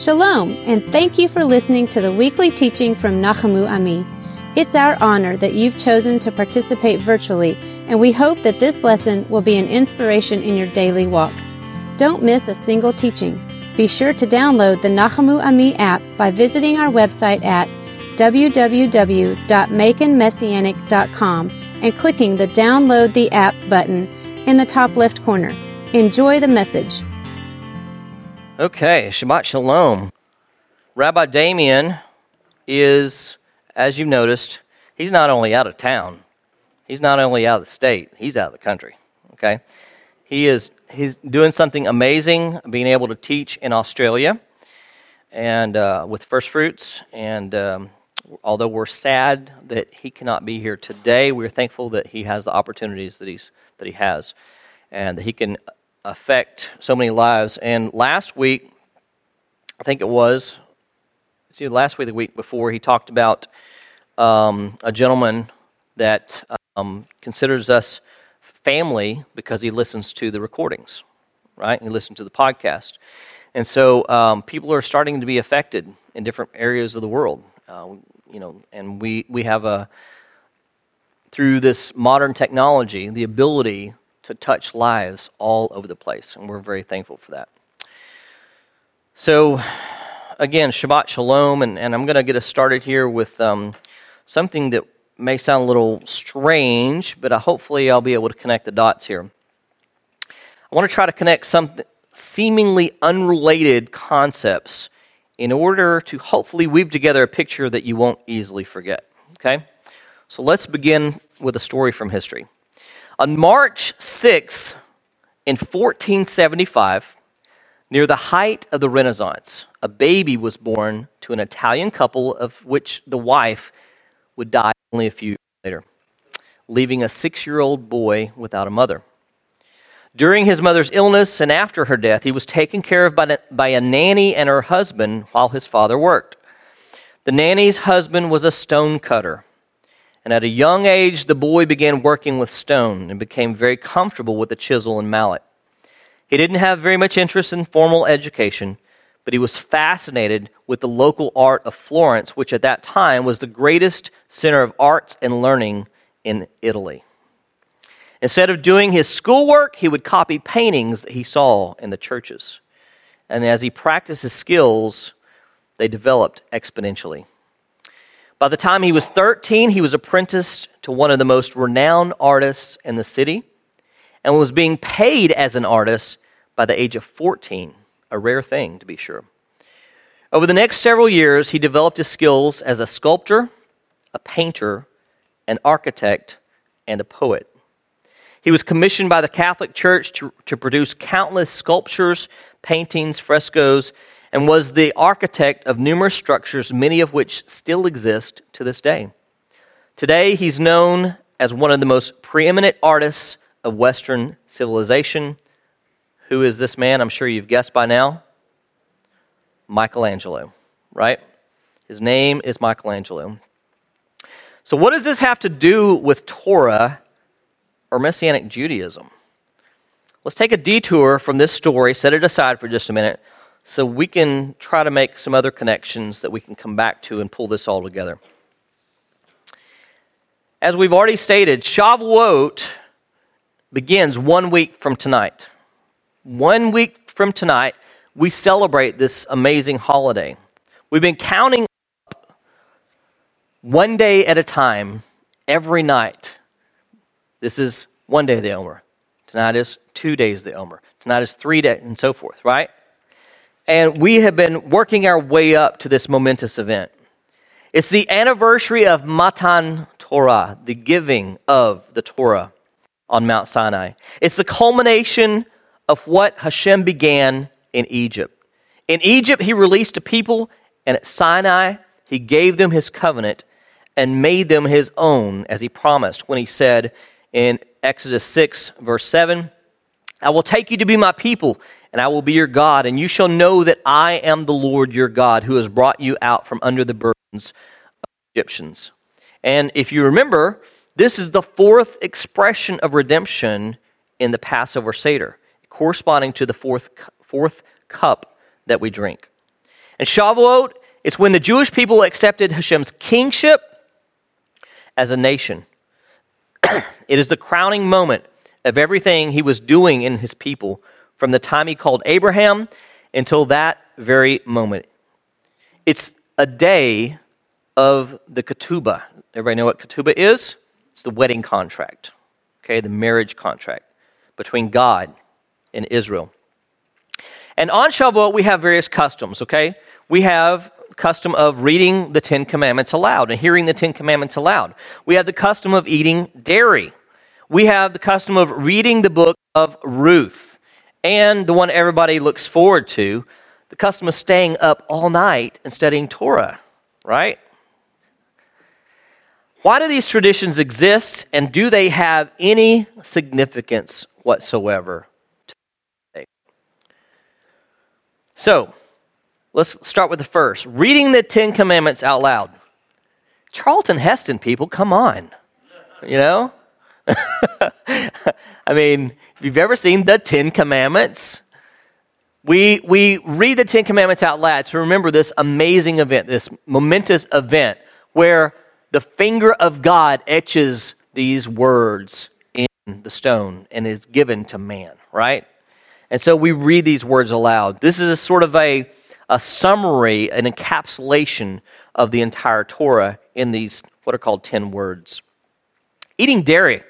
Shalom, and thank you for listening to the weekly teaching from Nachamu Ami. It's our honor that you've chosen to participate virtually, and we hope that this lesson will be an inspiration in your daily walk. Don't miss a single teaching. Be sure to download the Nachamu Ami app by visiting our website at www.maconmessianic.com and clicking the Download the App button in the top left corner. Enjoy the message. Okay, Shabbat Shalom. Rabbi Damien is, as you've noticed, he's not only out of town, he's not only out of the state, he's out of the country. Okay? He is he's doing something amazing, being able to teach in Australia and uh, with first fruits. And um, although we're sad that he cannot be here today, we're thankful that he has the opportunities that he's that he has, and that he can affect so many lives. And last week, I think it was, see, last week, the week before, he talked about um, a gentleman that um, considers us family because he listens to the recordings, right? He listens to the podcast. And so um, people are starting to be affected in different areas of the world. Uh, you know, and we, we have a, through this modern technology, the ability to touch lives all over the place, and we're very thankful for that. So, again, Shabbat Shalom, and, and I'm going to get us started here with um, something that may sound a little strange, but uh, hopefully I'll be able to connect the dots here. I want to try to connect some seemingly unrelated concepts in order to hopefully weave together a picture that you won't easily forget. Okay? So let's begin with a story from history. On March 6th, in 1475, near the height of the Renaissance, a baby was born to an Italian couple, of which the wife would die only a few years later, leaving a six year old boy without a mother. During his mother's illness and after her death, he was taken care of by, by a nanny and her husband while his father worked. The nanny's husband was a stone cutter and at a young age, the boy began working with stone and became very comfortable with the chisel and mallet. He didn't have very much interest in formal education, but he was fascinated with the local art of Florence, which at that time was the greatest center of arts and learning in Italy. Instead of doing his schoolwork, he would copy paintings that he saw in the churches. And as he practiced his skills, they developed exponentially. By the time he was 13, he was apprenticed to one of the most renowned artists in the city and was being paid as an artist by the age of 14, a rare thing to be sure. Over the next several years, he developed his skills as a sculptor, a painter, an architect, and a poet. He was commissioned by the Catholic Church to, to produce countless sculptures, paintings, frescoes, and was the architect of numerous structures, many of which still exist to this day. Today, he's known as one of the most preeminent artists of Western civilization. Who is this man? I'm sure you've guessed by now. Michelangelo, right? His name is Michelangelo. So, what does this have to do with Torah or Messianic Judaism? Let's take a detour from this story, set it aside for just a minute, so we can try to make some other connections that we can come back to and pull this all together. As we've already stated, Shavuot begins one week from tonight. One week from tonight, we celebrate this amazing holiday. We've been counting up one day at a time every night. This is one day of the Omer. Tonight is two days of the Omer. Tonight is three days, and so forth, right? And we have been working our way up to this momentous event. It's the anniversary of Matan Torah, the giving of the Torah on Mount Sinai. It's the culmination of what Hashem began in Egypt. In Egypt, he released a people, and at Sinai, he gave them his covenant and made them his own, as he promised when he said in Exodus 6, verse 7 I will take you to be my people, and I will be your God, and you shall know that I am the Lord your God who has brought you out from under the burdens of Egyptians. And if you remember, this is the fourth expression of redemption in the Passover Seder, corresponding to the fourth, fourth cup that we drink. And Shavuot is when the Jewish people accepted Hashem's kingship as a nation. it is the crowning moment of everything he was doing in his people from the time he called Abraham until that very moment. It's a day of the ketubah. Everybody know what ketubah is? It's the wedding contract, okay, the marriage contract between God and Israel. And on Shavuot, we have various customs, okay? We have custom of reading the Ten Commandments aloud and hearing the Ten Commandments aloud. We have the custom of eating dairy. We have the custom of reading the book of Ruth. And the one everybody looks forward to, the custom of staying up all night and studying Torah, right? Why do these traditions exist and do they have any significance whatsoever? Today? So, let's start with the first reading the Ten Commandments out loud. Charlton Heston, people, come on. You know? I mean, if you've ever seen the Ten Commandments, we, we read the Ten Commandments out loud to remember this amazing event, this momentous event where the finger of God etches these words in the stone and is given to man, right? And so we read these words aloud. This is a sort of a, a summary, an encapsulation of the entire Torah in these, what are called 10 words. Eating dairy.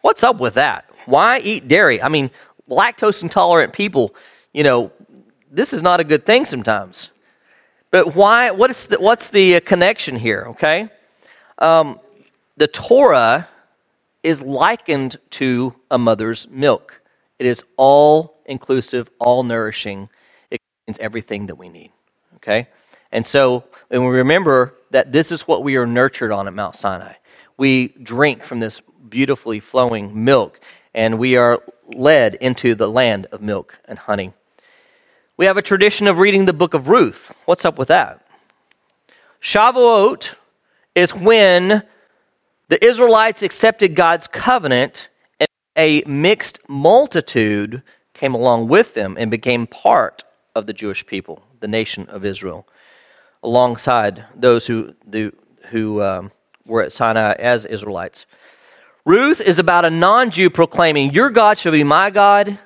What's up with that? Why eat dairy? I mean, lactose intolerant people, you know, this is not a good thing sometimes. But why? What is the, what's the connection here, okay? Um, the Torah is likened to a mother's milk. It is all inclusive, all nourishing. It contains everything that we need. Okay? And so, and we remember that this is what we are nurtured on at Mount Sinai. We drink from this beautifully flowing milk, and we are led into the land of milk and honey. We have a tradition of reading the book of Ruth. What's up with that? Shavuot is when the Israelites accepted God's covenant and a mixed multitude came along with them and became part of the Jewish people, the nation of Israel, alongside those who, who um, were at Sinai as Israelites. Ruth is about a non Jew proclaiming, Your God shall be my God,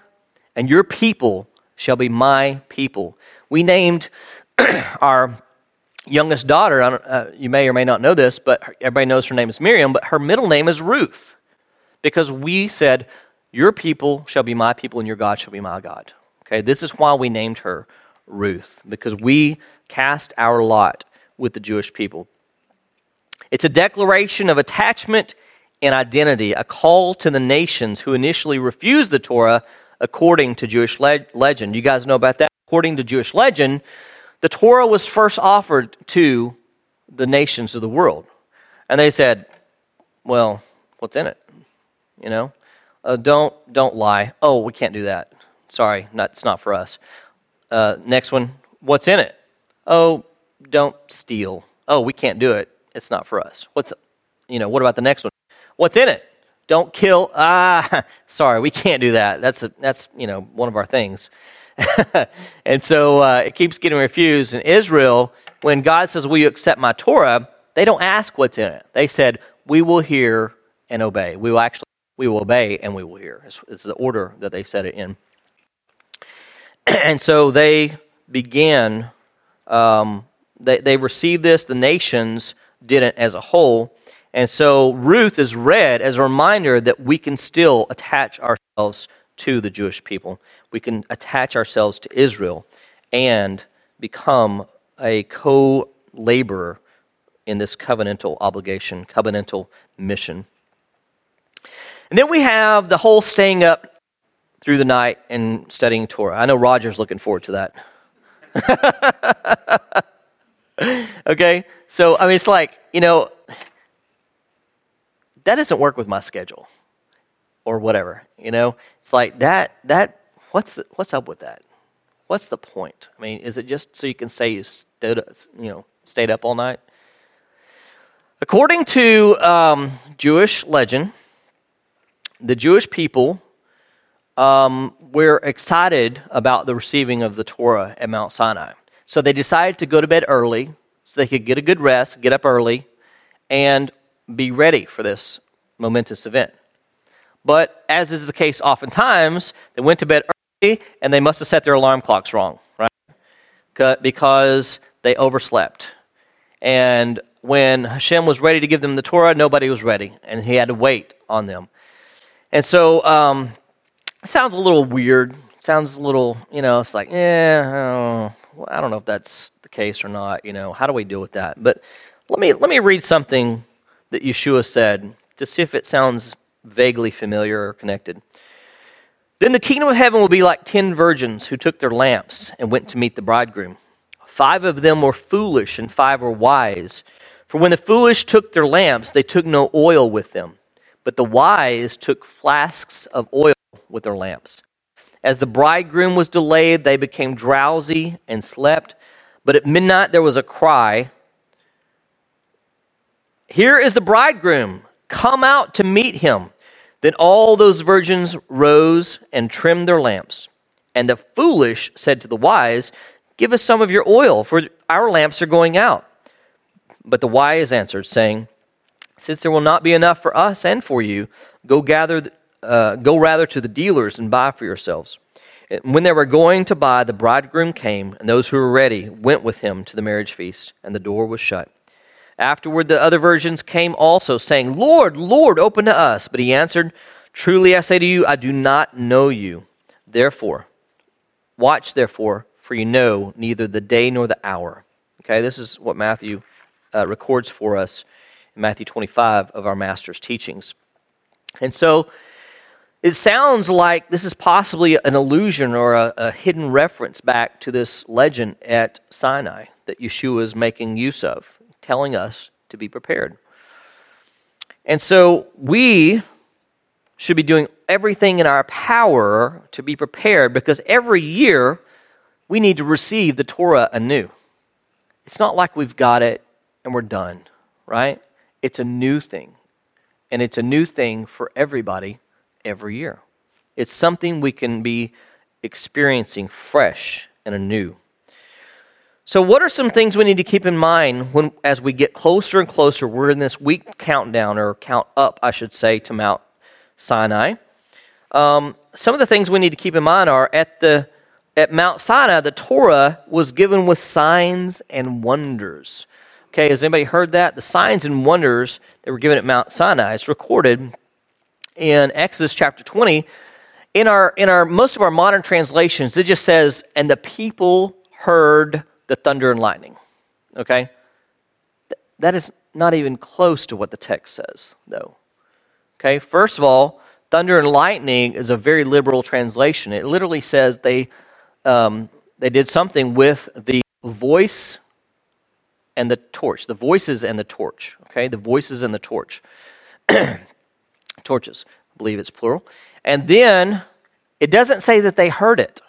and your people shall be my people. We named our youngest daughter, uh, you may or may not know this, but everybody knows her name is Miriam, but her middle name is Ruth because we said, your people shall be my people, and your God shall be my God. Okay, this is why we named her Ruth, because we cast our lot with the Jewish people. It's a declaration of attachment and identity, a call to the nations who initially refused the Torah according to Jewish le- legend. You guys know about that? According to Jewish legend, the Torah was first offered to the nations of the world. And they said, well, what's in it? You know? Uh, don't don't lie. Oh, we can't do that. Sorry, not, it's not for us. Uh, next one. What's in it? Oh, don't steal. Oh, we can't do it. It's not for us. What's you know? What about the next one? What's in it? Don't kill. Ah, sorry, we can't do that. That's a, that's you know one of our things. and so uh, it keeps getting refused. And Israel, when God says, "Will you accept my Torah?" They don't ask what's in it. They said, "We will hear and obey. We will actually we will obey and we will hear. It's, it's the order that they said it in. and so they began, um, they, they received this, the nations didn't as a whole. And so Ruth is read as a reminder that we can still attach ourselves to the Jewish people. We can attach ourselves to Israel and become a co laborer in this covenantal obligation, covenantal mission. And then we have the whole staying up through the night and studying Torah. I know Roger's looking forward to that. okay? So, I mean, it's like, you know, that doesn't work with my schedule or whatever, you know? It's like that, that, what's, the, what's up with that? What's the point? I mean, is it just so you can say you stood, you know, stayed up all night? According to um, Jewish legend, the Jewish people um, were excited about the receiving of the Torah at Mount Sinai. So they decided to go to bed early so they could get a good rest, get up early, and be ready for this momentous event. But as is the case oftentimes, they went to bed early and they must have set their alarm clocks wrong, right? Because they overslept. And when Hashem was ready to give them the Torah, nobody was ready, and he had to wait on them. And so, um, sounds a little weird. Sounds a little, you know, it's like, yeah. I don't know if that's the case or not. You know, how do we deal with that? But let me let me read something that Yeshua said to see if it sounds vaguely familiar or connected. Then the kingdom of heaven will be like ten virgins who took their lamps and went to meet the bridegroom. Five of them were foolish, and five were wise. For when the foolish took their lamps, they took no oil with them, but the wise took flasks of oil with their lamps. As the bridegroom was delayed, they became drowsy and slept. But at midnight there was a cry Here is the bridegroom, come out to meet him. Then all those virgins rose and trimmed their lamps. And the foolish said to the wise, Give us some of your oil, for our lamps are going out. But the wise answered, saying, Since there will not be enough for us and for you, go gather, uh, go rather to the dealers and buy for yourselves. When they were going to buy, the bridegroom came, and those who were ready went with him to the marriage feast, and the door was shut. Afterward, the other virgins came also, saying, Lord, Lord, open to us. But he answered, Truly I say to you, I do not know you. Therefore, watch therefore, for you know neither the day nor the hour. Okay, this is what Matthew uh, records for us in Matthew 25 of our Master's teachings. And so it sounds like this is possibly an allusion or a, a hidden reference back to this legend at Sinai that Yeshua is making use of, telling us to be prepared. And so we should be doing everything in our power to be prepared because every year we need to receive the Torah anew. It's not like we've got it and we're done, right? It's a new thing. And it's a new thing for everybody every year. It's something we can be experiencing fresh and anew. So, what are some things we need to keep in mind when, as we get closer and closer? We're in this week countdown, or count up, I should say, to Mount Sinai. Um, some of the things we need to keep in mind are at the at Mount Sinai, the Torah was given with signs and wonders. Okay, has anybody heard that? The signs and wonders that were given at Mount Sinai. It's recorded in Exodus chapter 20. In our in our most of our modern translations, it just says, and the people heard the thunder and lightning. Okay? That is not even close to what the text says, though. Okay, first of all, thunder and lightning is a very liberal translation. It literally says they um, they did something with the voice and the torch, the voices and the torch. Okay, the voices and the torch. Torches, I believe it's plural. And then it doesn't say that they heard it,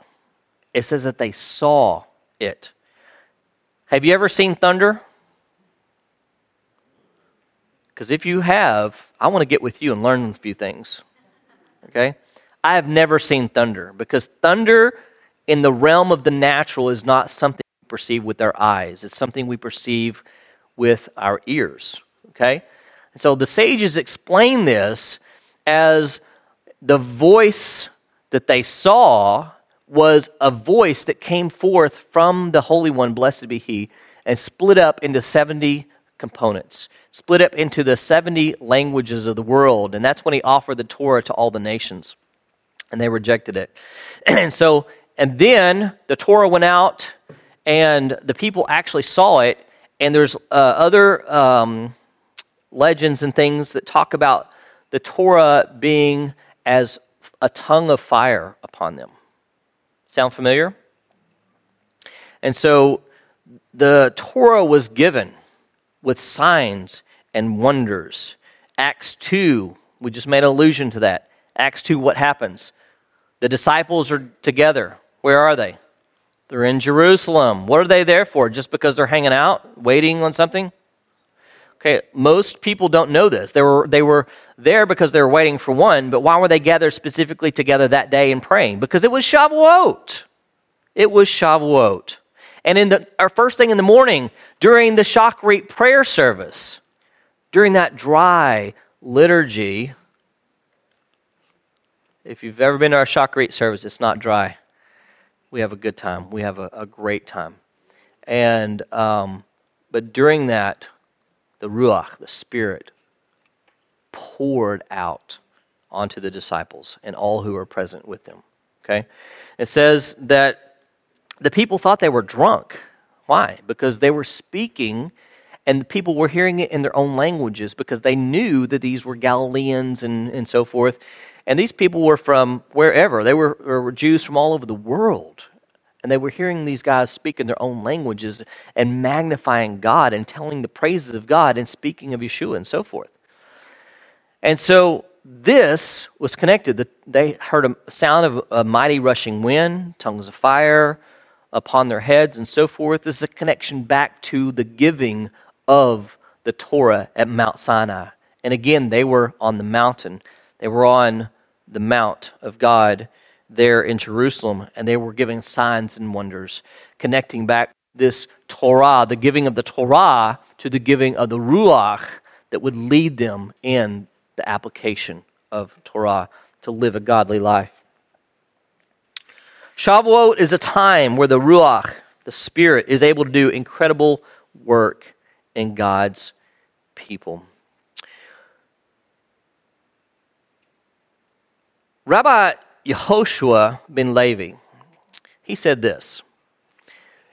it says that they saw it. Have you ever seen thunder? Because if you have, I want to get with you and learn a few things. Okay? I have never seen thunder because thunder in the realm of the natural is not something we perceive with our eyes, it's something we perceive with our ears. Okay? And so the sages explain this as the voice that they saw was a voice that came forth from the Holy One, blessed be He, and split up into 70 components, split up into the 70 languages of the world. And that's when He offered the Torah to all the nations. And they rejected it. and so, and then the Torah went out and the people actually saw it. And there's uh, other um, legends and things that talk about the Torah being as a tongue of fire upon them. Sound familiar? And so the Torah was given with signs and wonders. Acts 2, we just made allusion to that. Acts 2, what happens? The disciples are together. Where are they? They're in Jerusalem. What are they there for? Just because they're hanging out, waiting on something? Okay, most people don't know this. They were, they were there because they were waiting for one, but why were they gathered specifically together that day and praying? Because it was Shavuot. It was Shavuot. And in the, our first thing in the morning, during the Shachrit prayer service, during that dry liturgy, if you've ever been to our Shachrit service, it's not dry. We have a good time. We have a, a great time. And, um, but during that, the Ruach, the Spirit, poured out onto the disciples and all who were present with them. Okay? It says that the people thought they were drunk. Why? Because they were speaking and the people were hearing it in their own languages because they knew that these were Galileans and, and so forth. And these people were from wherever. They were, were Jews from all over the world. And they were hearing these guys speak in their own languages and magnifying God and telling the praises of God and speaking of Yeshua and so forth. And so this was connected. They heard a sound of a mighty rushing wind, tongues of fire upon their heads, and so forth. This is a connection back to the giving of the Torah at Mount Sinai. And again, they were on the mountain. They were on the Mount of God there in Jerusalem, and they were giving signs and wonders, connecting back this Torah, the giving of the Torah, to the giving of the Ruach that would lead them in the application of Torah to live a godly life. Shavuot is a time where the Ruach, the Spirit, is able to do incredible work in God's people. Rabbi Yehoshua ben Levi, he said this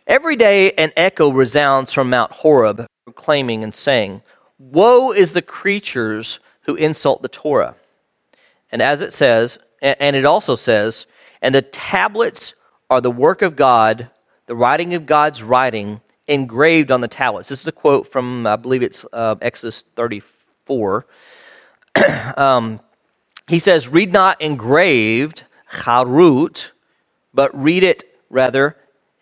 Every day an echo resounds from Mount Horeb, proclaiming and saying, Woe is the creatures who insult the Torah. And as it says, and it also says, and the tablets are the work of God, the writing of God's writing, engraved on the tablets. This is a quote from, I believe it's uh, Exodus 34. um, he says, Read not engraved, charut, but read it rather,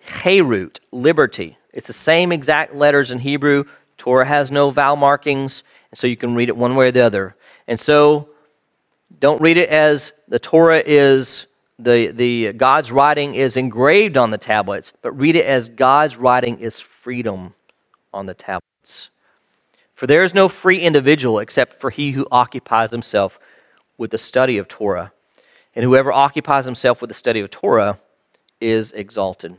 herut, liberty. It's the same exact letters in Hebrew. Torah has no vowel markings, and so you can read it one way or the other. And so don't read it as the Torah is the, the God's writing is engraved on the tablets, but read it as God's writing is freedom on the tablets. For there is no free individual except for he who occupies himself with the study of Torah. And whoever occupies himself with the study of Torah is exalted.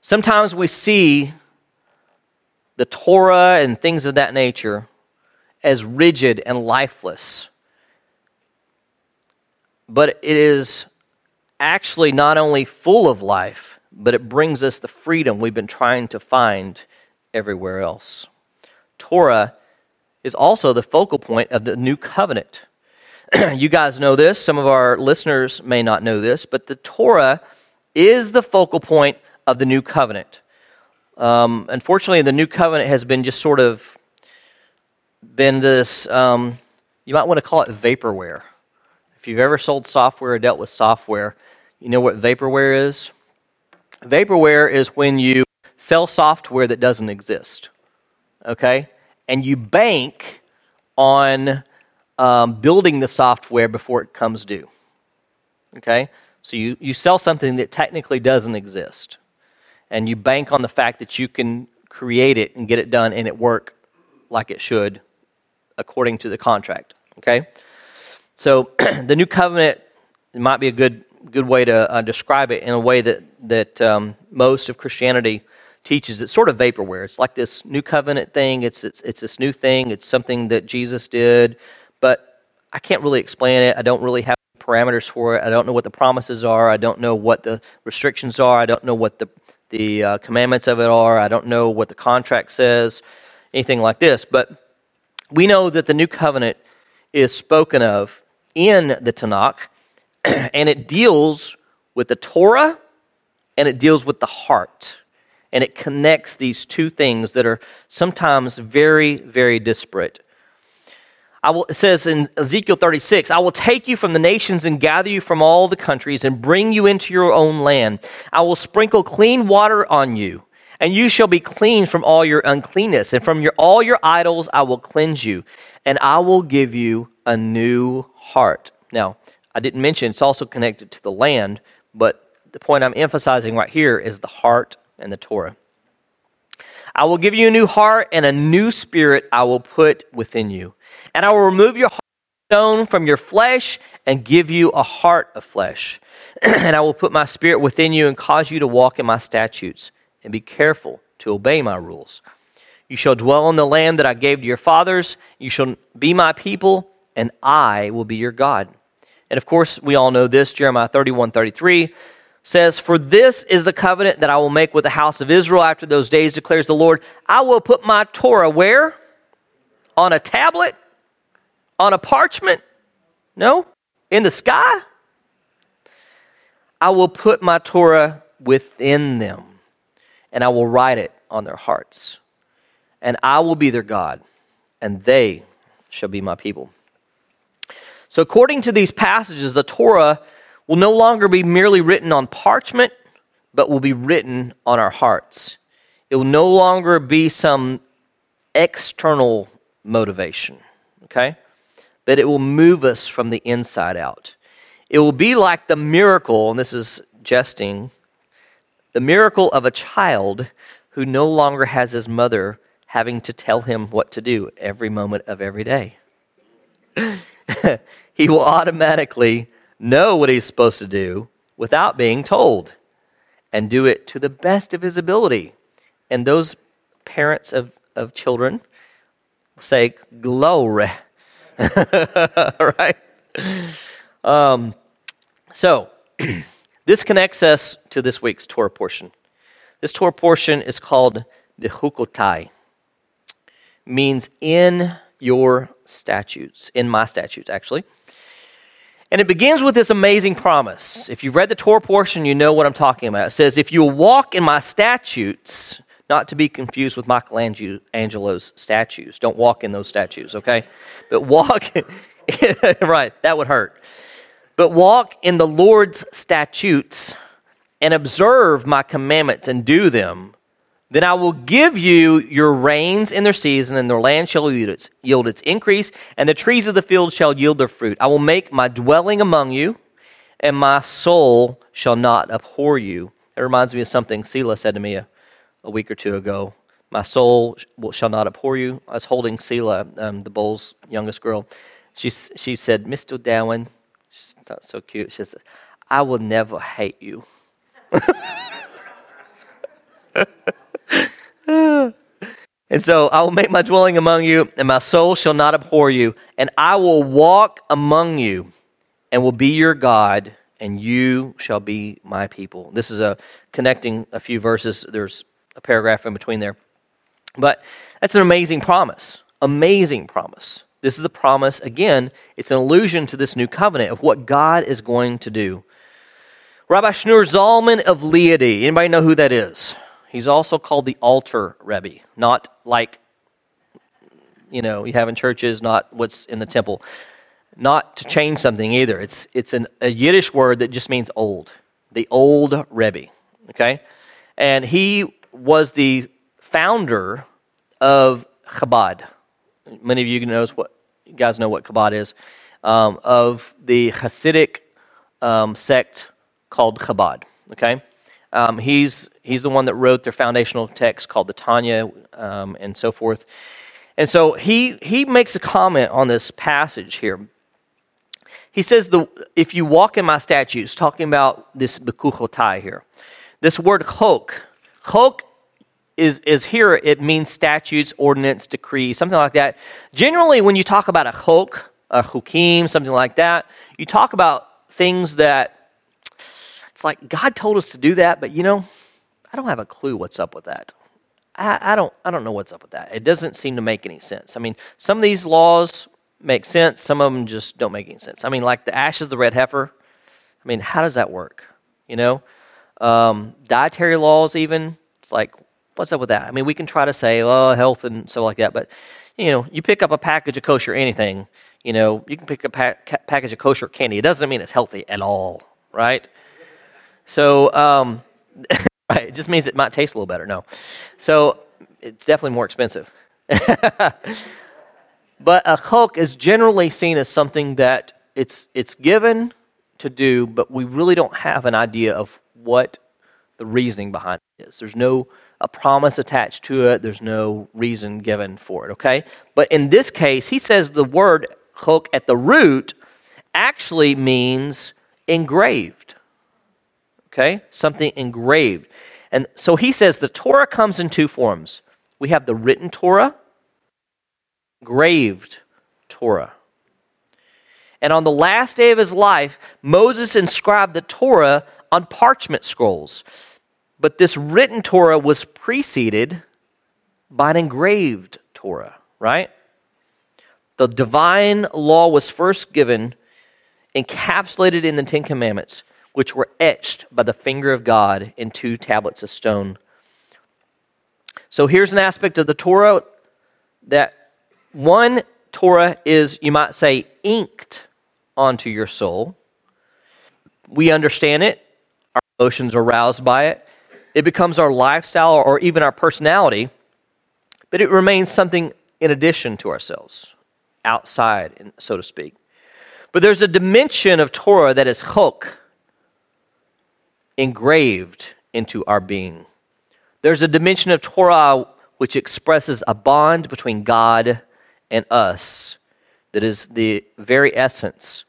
Sometimes we see the Torah and things of that nature as rigid and lifeless. But it is actually not only full of life, but it brings us the freedom we've been trying to find everywhere else. Torah is also the focal point of the new covenant. you guys know this. Some of our listeners may not know this, but the Torah is the focal point of the new covenant. Um, unfortunately, the new covenant has been just sort of been this, um, you might want to call it vaporware. If you've ever sold software or dealt with software, you know what vaporware is? Vaporware is when you sell software that doesn't exist, okay? And you bank on um, building the software before it comes due. Okay? So you, you sell something that technically doesn't exist. And you bank on the fact that you can create it and get it done and it work like it should according to the contract. Okay? So the new covenant might be a good, good way to uh, describe it in a way that, that um, most of Christianity teaches. It's sort of vaporware. It's like this new covenant thing, it's, it's, it's this new thing, it's something that Jesus did but I can't really explain it. I don't really have parameters for it. I don't know what the promises are. I don't know what the restrictions are. I don't know what the, the uh, commandments of it are. I don't know what the contract says, anything like this. But we know that the new covenant is spoken of in the Tanakh, and it deals with the Torah and it deals with the heart. And it connects these two things that are sometimes very, very disparate. I will, it says in Ezekiel 36, I will take you from the nations and gather you from all the countries and bring you into your own land. I will sprinkle clean water on you, and you shall be clean from all your uncleanness. And from your, all your idols I will cleanse you, and I will give you a new heart. Now, I didn't mention it's also connected to the land, but the point I'm emphasizing right here is the heart and the Torah. I will give you a new heart, and a new spirit I will put within you. And I will remove your heart stone from your flesh and give you a heart of flesh. and I will put my spirit within you and cause you to walk in my statutes and be careful to obey my rules. You shall dwell in the land that I gave to your fathers. You shall be my people, and I will be your God. And of course, we all know this Jeremiah 31 33 says, For this is the covenant that I will make with the house of Israel after those days, declares the Lord. I will put my Torah where? On a tablet? On a parchment? No? In the sky? I will put my Torah within them, and I will write it on their hearts. And I will be their God, and they shall be my people. So, according to these passages, the Torah will no longer be merely written on parchment, but will be written on our hearts. It will no longer be some external motivation, okay? But it will move us from the inside out. It will be like the miracle, and this is jesting, the miracle of a child who no longer has his mother having to tell him what to do every moment of every day. he will automatically know what he's supposed to do without being told and do it to the best of his ability. And those parents of, of children say, Glory. right? Um, so, this connects us to this week's Torah portion. This Torah portion is called the Hukotai, means in your statutes, in my statutes, actually. And it begins with this amazing promise. If you've read the Torah portion, you know what I'm talking about. It says, If you walk in my statutes, not to be confused with Michelangelo's statues. Don't walk in those statues, okay? But walk, right, that would hurt. But walk in the Lord's statutes and observe my commandments and do them, then I will give you your rains in their season, and their land shall yield its, increase, and the trees of the field shall yield their fruit. I will make my dwelling among you, and my soul shall not abhor you. It reminds me of something Selah said to me a, a week or two ago. My soul shall not abhor you. I was holding Selah, um, the bull's youngest girl. She, she said, Mr. Darren, she's not so cute. She said, I will never hate you. and so I will make my dwelling among you, and my soul shall not abhor you, and I will walk among you, and will be your God, and you shall be my people. This is a connecting a few verses. There's a paragraph in between there. But that's an amazing promise. Amazing promise. This is a promise, again, it's an allusion to this new covenant of what God is going to do. Rabbi Shneur Zalman of Liadi. Anybody know who that is? He's also called the alter Rebbe, not like, you know, you have in churches, not what's in the temple. Not to change something either. It's, it's an, a Yiddish word that just means old. The old Rebbe, okay? And he was the founder of Chabad. Many of you knows what, you guys know what Chabad is, um, of the Hasidic um, sect called Chabad, okay? Um, he's, he's the one that wrote their foundational text called the Tanya um, and so forth. And so he, he makes a comment on this passage here. He says, the, If you walk in my statutes, talking about this Bechukotai here, this word chok, chok is, is here, it means statutes, ordinance, decree, something like that. Generally, when you talk about a chok, a chukim, something like that, you talk about things that it's like God told us to do that, but you know, I don't have a clue what's up with that. I, I, don't I don't know what's up with that. It doesn't seem to make any sense. I mean, some of these laws make sense, some of them just don't make any sense. I mean, like the ashes of the red heifer. I mean, how does that work? You know? Um, dietary laws even. It's like, what's up with that? I mean, we can try to say, oh, health and stuff like that, but you know, you pick up a package of kosher anything, you know, you can pick a pa- package of kosher candy. It doesn't mean it's healthy at all, right? So, um, right, it just means it might taste a little better. No. So, it's definitely more expensive. but a chok is generally seen as something that it's, it's given to do, but we really don't have an idea of what the reasoning behind it is. There's no a promise attached to it. There's no reason given for it, okay? But in this case, he says the word chok at the root actually means engraved. Okay? Something engraved. And so he says the Torah comes in two forms. We have the written Torah, engraved Torah. And on the last day of his life, Moses inscribed the Torah on parchment scrolls. But this written Torah was preceded by an engraved Torah, right? The divine law was first given, encapsulated in the Ten Commandments, which were etched by the finger of God in two tablets of stone. So here's an aspect of the Torah that one Torah is, you might say, inked onto your soul. We understand it, our emotions are aroused by it, it becomes our lifestyle or even our personality, but it remains something in addition to ourselves, outside, so to speak. But there's a dimension of Torah that is chok, engraved into our being. There's a dimension of Torah which expresses a bond between God and us that is the very essence,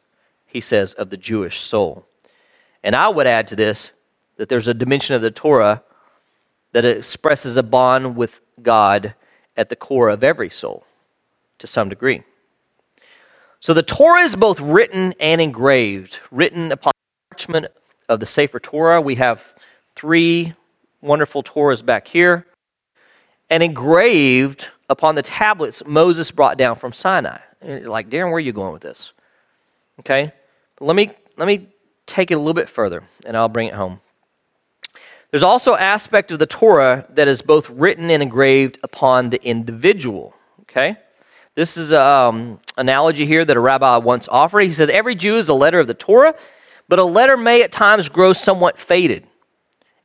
he says, of the Jewish soul. And I would add to this that there's a dimension of the Torah that expresses a bond with God at the core of every soul to some degree. So the Torah is both written and engraved, written upon parchment of the Sefer Torah. We have three wonderful Torahs back here, and engraved upon the tablets Moses brought down from Sinai. like, Darren, where are you going with this? Okay, let me let me take it a little bit further, and I'll bring it home. There's also aspect of the Torah that is both written and engraved upon the individual. Okay, this is an um, analogy here that a rabbi once offered. He said every Jew is a letter of the Torah, but a letter may at times grow somewhat faded.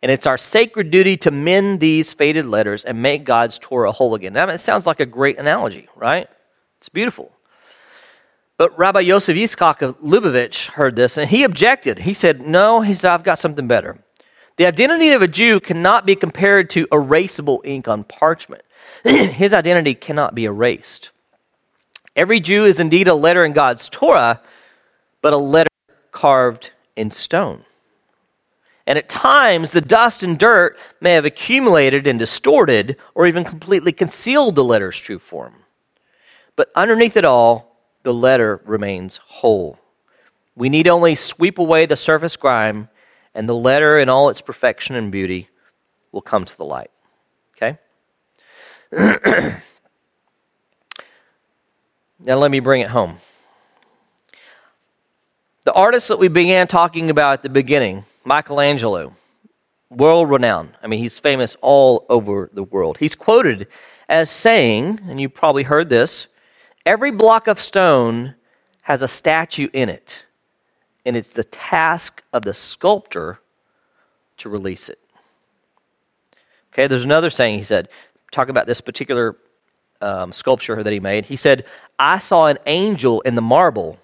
And it's our sacred duty to mend these faded letters and make God's Torah whole again. Now, it sounds like a great analogy, right? It's beautiful. But Rabbi Yosef Yitzchak of Lubavitch heard this and he objected. He said, No, he said, I've got something better. The identity of a Jew cannot be compared to erasable ink on parchment. His identity cannot be erased. Every Jew is indeed a letter in God's Torah, but a letter carved in stone. And at times, the dust and dirt may have accumulated and distorted or even completely concealed the letter's true form. But underneath it all, the letter remains whole. We need only sweep away the surface grime, and the letter, in all its perfection and beauty, will come to the light. Okay? now, let me bring it home. The artist that we began talking about at the beginning, Michelangelo, world renowned. I mean, he's famous all over the world. He's quoted as saying, and you probably heard this every block of stone has a statue in it, and it's the task of the sculptor to release it. Okay, there's another saying he said, talking about this particular um, sculpture that he made. He said, I saw an angel in the marble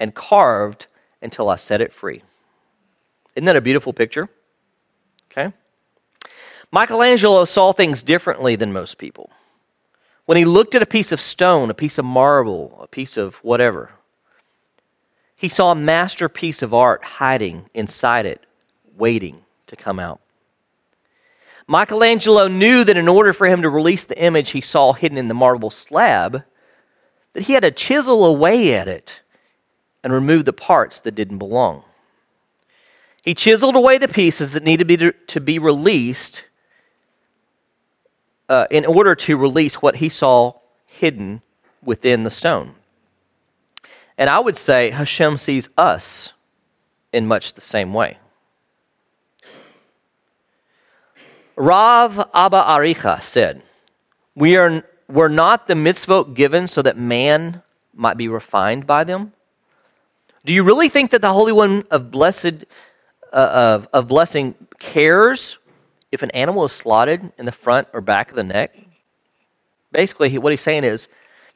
and carved until I set it free. Isn't that a beautiful picture? Okay. Michelangelo saw things differently than most people. When he looked at a piece of stone, a piece of marble, a piece of whatever, he saw a masterpiece of art hiding inside it, waiting to come out. Michelangelo knew that in order for him to release the image he saw hidden in the marble slab, that he had to chisel away at it and remove the parts that didn't belong. He chiseled away the pieces that needed to be, to be released uh, in order to release what he saw hidden within the stone. And I would say Hashem sees us in much the same way. Rav Abba Aricha said, we are, We're not the mitzvot given so that man might be refined by them, do you really think that the Holy One of blessed uh, of, of blessing cares if an animal is slaughtered in the front or back of the neck? Basically, what he's saying is,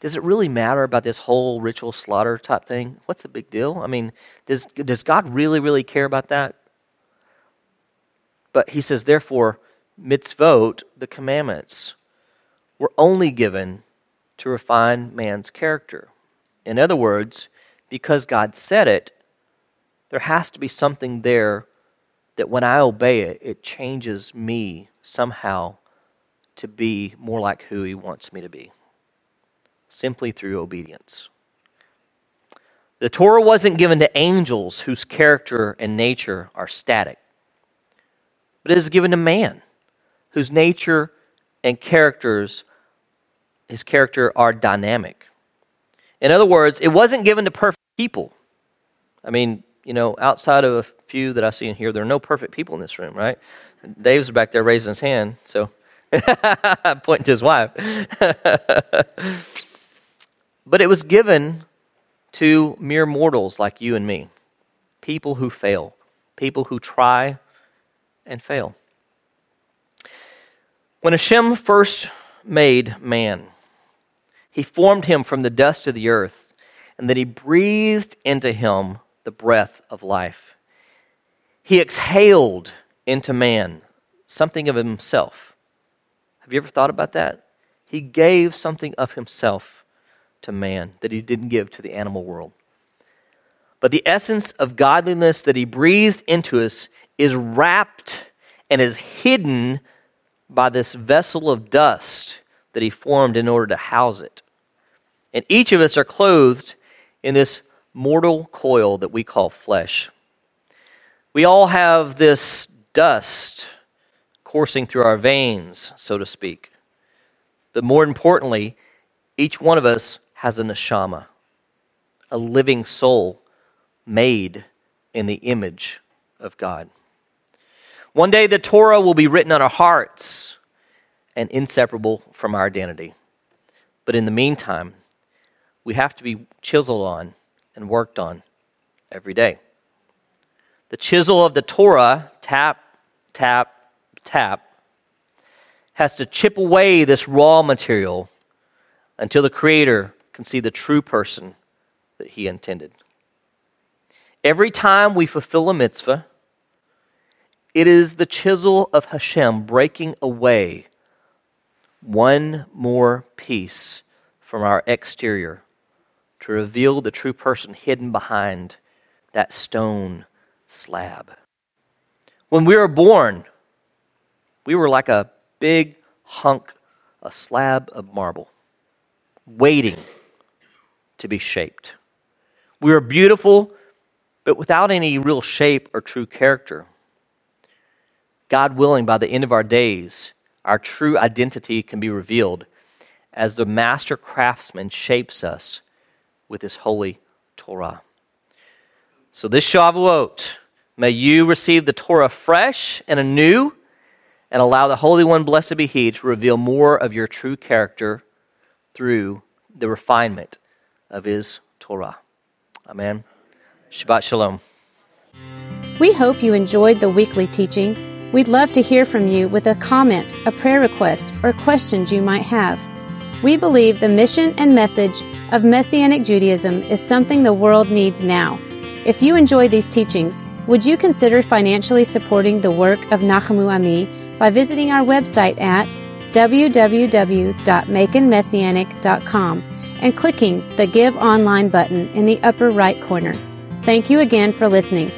does it really matter about this whole ritual slaughter type thing? What's the big deal? I mean, does, does God really, really care about that? But he says, therefore, mitzvot, the commandments, were only given to refine man's character. In other words, because God said it, there has to be something there that when I obey it, it changes me somehow to be more like who He wants me to be, simply through obedience. The Torah wasn't given to angels whose character and nature are static, but it is given to man whose nature and characters, his character, are dynamic. In other words, it wasn't given to perfect people. I mean, you know, outside of a few that I see in here, there are no perfect people in this room, right? Dave's back there raising his hand, so pointing to his wife. but it was given to mere mortals like you and me, people who fail, people who try and fail. When Hashem first made man, he formed him from the dust of the earth, and then he breathed into him the breath of life. He exhaled into man something of himself. Have you ever thought about that? He gave something of himself to man that he didn't give to the animal world. But the essence of godliness that he breathed into us is wrapped and is hidden by this vessel of dust that he formed in order to house it. And each of us are clothed in this mortal coil that we call flesh. We all have this dust coursing through our veins, so to speak. But more importantly, each one of us has a neshama, a living soul made in the image of God. One day the Torah will be written on our hearts and inseparable from our identity. But in the meantime, we have to be chiseled on and worked on every day. The chisel of the Torah, tap, tap, tap, has to chip away this raw material until the Creator can see the true person that He intended. Every time we fulfill a mitzvah, it is the chisel of Hashem breaking away one more piece from our exterior to reveal the true person hidden behind that stone slab. When we were born, we were like a big hunk, a slab of marble, waiting to be shaped. We are beautiful, but without any real shape or true character. God willing, by the end of our days, our true identity can be revealed as the master craftsman shapes us with his holy Torah. So, this Shavuot, may you receive the Torah fresh and anew, and allow the Holy One, blessed be He, to reveal more of your true character through the refinement of His Torah. Amen. Shabbat Shalom. We hope you enjoyed the weekly teaching. We'd love to hear from you with a comment, a prayer request, or questions you might have. We believe the mission and message of Messianic Judaism is something the world needs now. If you enjoy these teachings, would you consider financially supporting the work of Nachamu Ami by visiting our website at www.maconmessianic.com and clicking the Give Online button in the upper right corner. Thank you again for listening.